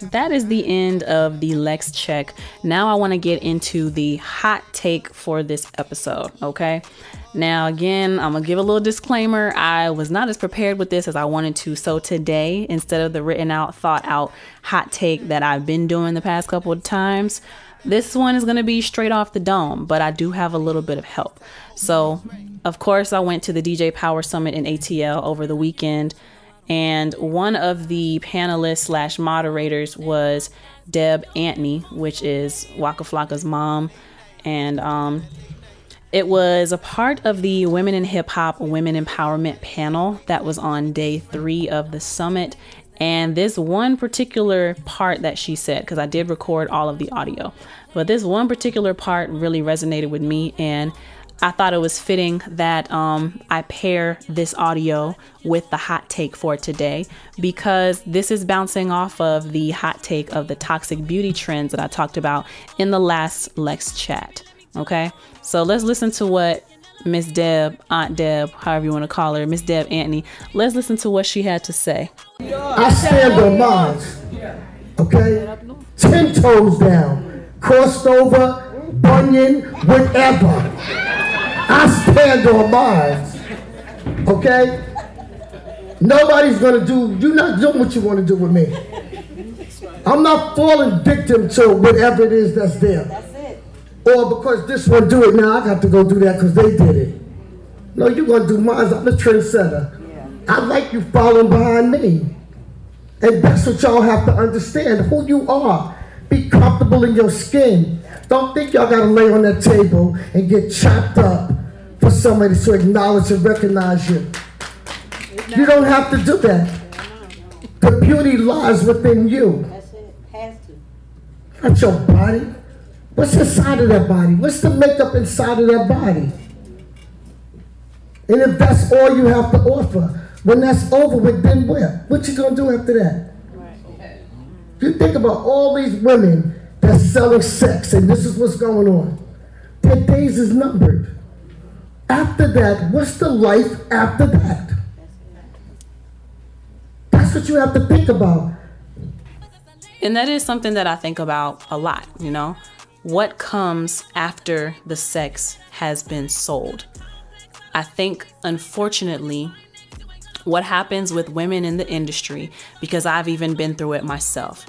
that is the end of the Lex check. Now I want to get into the hot take for this episode, okay? Now, again, I'm gonna give a little disclaimer. I was not as prepared with this as I wanted to. So, today, instead of the written out, thought out hot take that I've been doing the past couple of times, this one is gonna be straight off the dome, but I do have a little bit of help. So, of course, I went to the DJ Power Summit in ATL over the weekend, and one of the panelists slash moderators was Deb Antney, which is Waka Flocka's mom, and um, it was a part of the Women in Hip Hop Women Empowerment panel that was on day three of the summit. And this one particular part that she said, because I did record all of the audio, but this one particular part really resonated with me. And I thought it was fitting that um, I pair this audio with the hot take for today because this is bouncing off of the hot take of the toxic beauty trends that I talked about in the last Lex chat. Okay, so let's listen to what Miss Deb, Aunt Deb, however you want to call her, Miss Deb Antney, let's listen to what she had to say. I stand on mine, okay? Ten toes down, crossed over, bunion, whatever. I stand on mine, okay? Nobody's gonna do, you're not doing what you wanna do with me. I'm not falling victim to whatever it is that's there. Or because this one do it now, I got to go do that because they did it. No, you're gonna do mine. I'm the trendsetter. I like you following behind me. And that's what y'all have to understand, who you are. Be comfortable in your skin. Don't think y'all gotta lay on that table and get chopped up for somebody to acknowledge and recognize you. You don't have to do that. The beauty lies within you. That's it. Has to. Not your body. What's inside of that body? What's the makeup inside of that body? And if that's all you have to offer, when that's over with, then what? What you gonna do after that? You think about all these women that's selling sex, and this is what's going on. Their days is numbered. After that, what's the life after that? That's what you have to think about. And that is something that I think about a lot, you know? What comes after the sex has been sold? I think, unfortunately, what happens with women in the industry, because I've even been through it myself.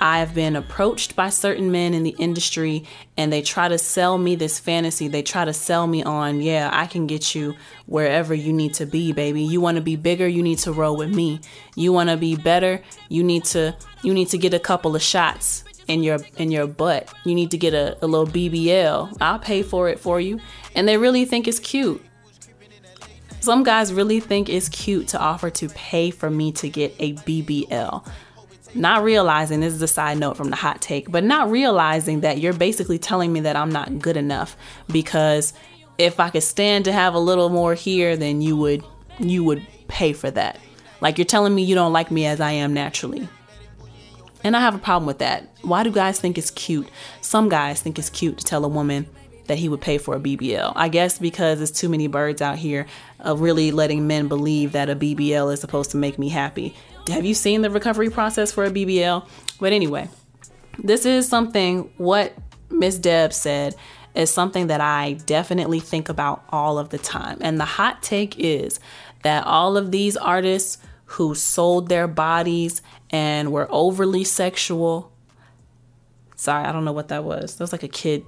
I've been approached by certain men in the industry and they try to sell me this fantasy. They try to sell me on, yeah, I can get you wherever you need to be, baby. You want to be bigger, you need to roll with me. You want to be better, you need to you need to get a couple of shots in your in your butt. You need to get a, a little BBL. I'll pay for it for you. And they really think it's cute. Some guys really think it's cute to offer to pay for me to get a BBL. Not realizing this is a side note from the hot take, but not realizing that you're basically telling me that I'm not good enough because if I could stand to have a little more here, then you would you would pay for that. Like you're telling me you don't like me as I am naturally. And I have a problem with that. Why do guys think it's cute? Some guys think it's cute to tell a woman that he would pay for a BBL. I guess because there's too many birds out here of really letting men believe that a BBL is supposed to make me happy. Have you seen the recovery process for a BBL? But anyway, this is something what Miss Deb said is something that I definitely think about all of the time. And the hot take is that all of these artists who sold their bodies and were overly sexual. Sorry, I don't know what that was. That was like a kid.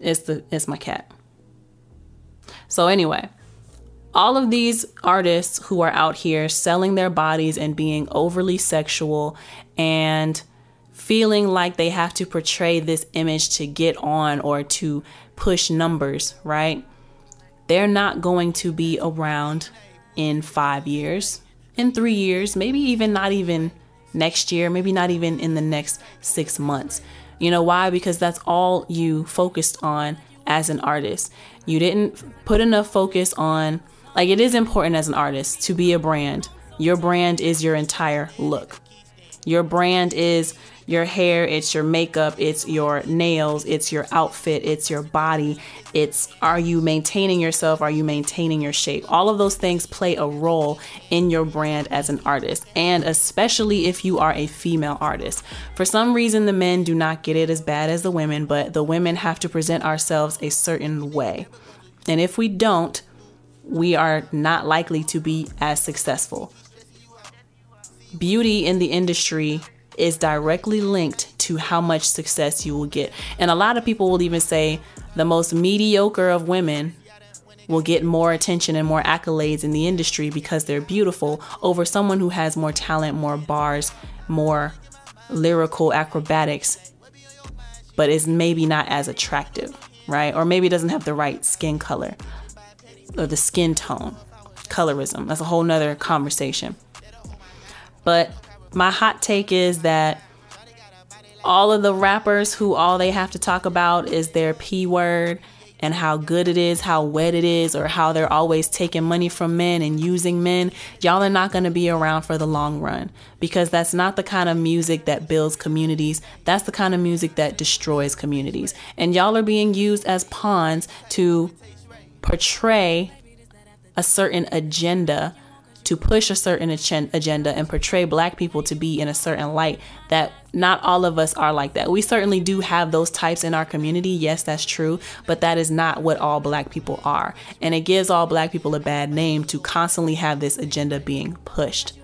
It's the it's my cat. So anyway, all of these artists who are out here selling their bodies and being overly sexual and feeling like they have to portray this image to get on or to push numbers, right? They're not going to be around in five years, in three years, maybe even not even next year, maybe not even in the next six months. You know why? Because that's all you focused on as an artist. You didn't put enough focus on, like, it is important as an artist to be a brand. Your brand is your entire look. Your brand is your hair, it's your makeup, it's your nails, it's your outfit, it's your body. It's are you maintaining yourself? Are you maintaining your shape? All of those things play a role in your brand as an artist, and especially if you are a female artist. For some reason, the men do not get it as bad as the women, but the women have to present ourselves a certain way. And if we don't, we are not likely to be as successful. Beauty in the industry is directly linked to how much success you will get. And a lot of people will even say the most mediocre of women will get more attention and more accolades in the industry because they're beautiful over someone who has more talent, more bars, more lyrical acrobatics, but is maybe not as attractive, right? Or maybe doesn't have the right skin color or the skin tone. Colorism. That's a whole nother conversation. But my hot take is that all of the rappers who all they have to talk about is their P word and how good it is, how wet it is, or how they're always taking money from men and using men, y'all are not going to be around for the long run because that's not the kind of music that builds communities. That's the kind of music that destroys communities. And y'all are being used as pawns to portray a certain agenda to push a certain agenda and portray black people to be in a certain light that not all of us are like that. We certainly do have those types in our community. Yes, that's true, but that is not what all black people are. And it gives all black people a bad name to constantly have this agenda being pushed.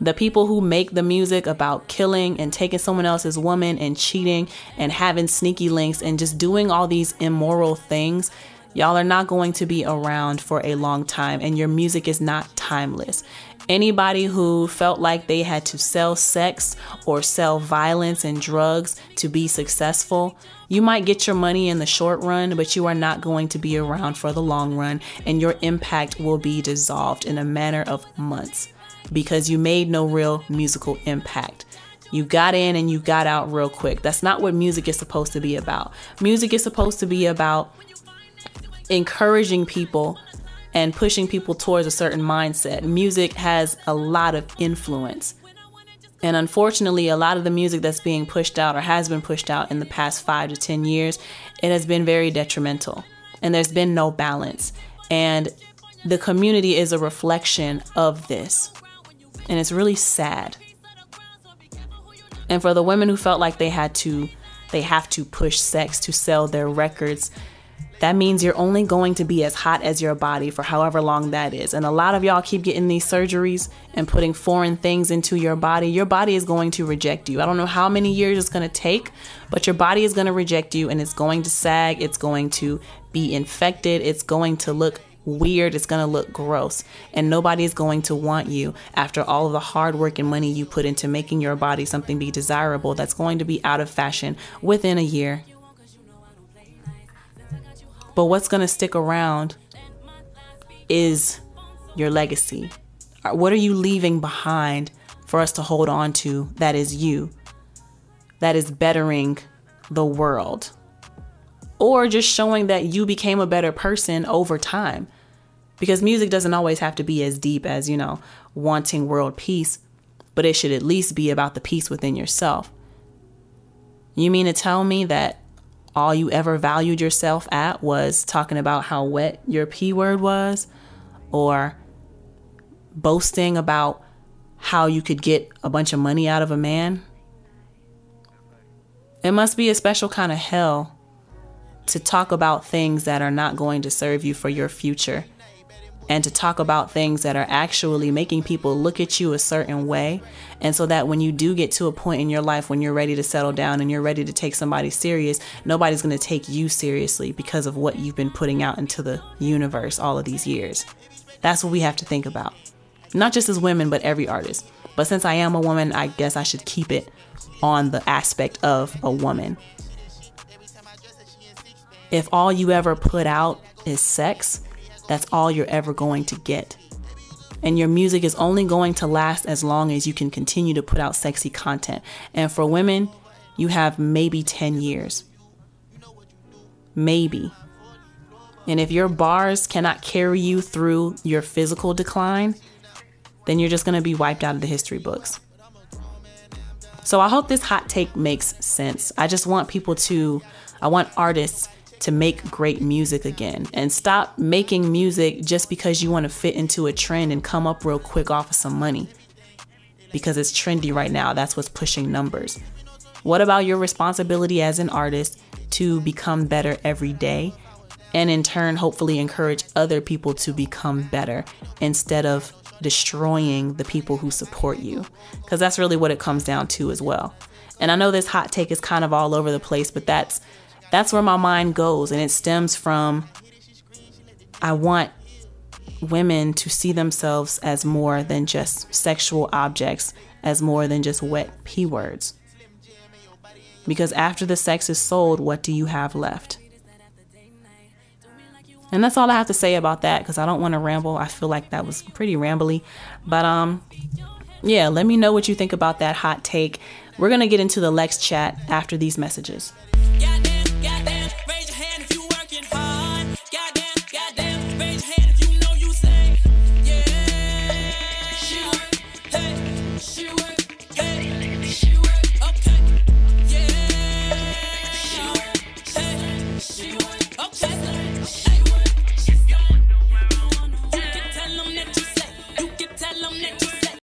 The people who make the music about killing and taking someone else's woman and cheating and having sneaky links and just doing all these immoral things Y'all are not going to be around for a long time, and your music is not timeless. Anybody who felt like they had to sell sex or sell violence and drugs to be successful, you might get your money in the short run, but you are not going to be around for the long run, and your impact will be dissolved in a matter of months because you made no real musical impact. You got in and you got out real quick. That's not what music is supposed to be about. Music is supposed to be about encouraging people and pushing people towards a certain mindset. Music has a lot of influence. And unfortunately, a lot of the music that's being pushed out or has been pushed out in the past five to 10 years, it has been very detrimental. And there's been no balance. And the community is a reflection of this. And it's really sad. And for the women who felt like they had to, they have to push sex to sell their records, that means you're only going to be as hot as your body for however long that is. And a lot of y'all keep getting these surgeries and putting foreign things into your body. Your body is going to reject you. I don't know how many years it's going to take, but your body is going to reject you and it's going to sag. It's going to be infected. It's going to look weird. It's going to look gross. And nobody is going to want you after all of the hard work and money you put into making your body something be desirable that's going to be out of fashion within a year. But what's going to stick around is your legacy. Uh, what are you leaving behind for us to hold on to that is you, that is bettering the world? Or just showing that you became a better person over time. Because music doesn't always have to be as deep as, you know, wanting world peace, but it should at least be about the peace within yourself. You mean to tell me that all you ever valued yourself at was talking about how wet your P word was or boasting about how you could get a bunch of money out of a man. It must be a special kind of hell to talk about things that are not going to serve you for your future and to talk about things that are actually making people look at you a certain way. And so that when you do get to a point in your life when you're ready to settle down and you're ready to take somebody serious, nobody's going to take you seriously because of what you've been putting out into the universe all of these years. That's what we have to think about. Not just as women, but every artist. But since I am a woman, I guess I should keep it on the aspect of a woman. If all you ever put out is sex, that's all you're ever going to get. And your music is only going to last as long as you can continue to put out sexy content. And for women, you have maybe 10 years. Maybe. And if your bars cannot carry you through your physical decline, then you're just going to be wiped out of the history books. So I hope this hot take makes sense. I just want people to, I want artists to make great music again and stop making music just because you want to fit into a trend and come up real quick off of some money. Because it's trendy right now, that's what's pushing numbers. What about your responsibility as an artist to become better every day and in turn, hopefully, encourage other people to become better instead of destroying the people who support you? Because that's really what it comes down to as well. And I know this hot take is kind of all over the place, but that's that's where my mind goes and it stems from I want women to see themselves as more than just sexual objects, as more than just wet P words. Because after the sex is sold, what do you have left? And that's all I have to say about that because I don't want to ramble. I feel like that was pretty rambly. But um yeah, let me know what you think about that hot take. We're going to get into the Lex chat after these messages.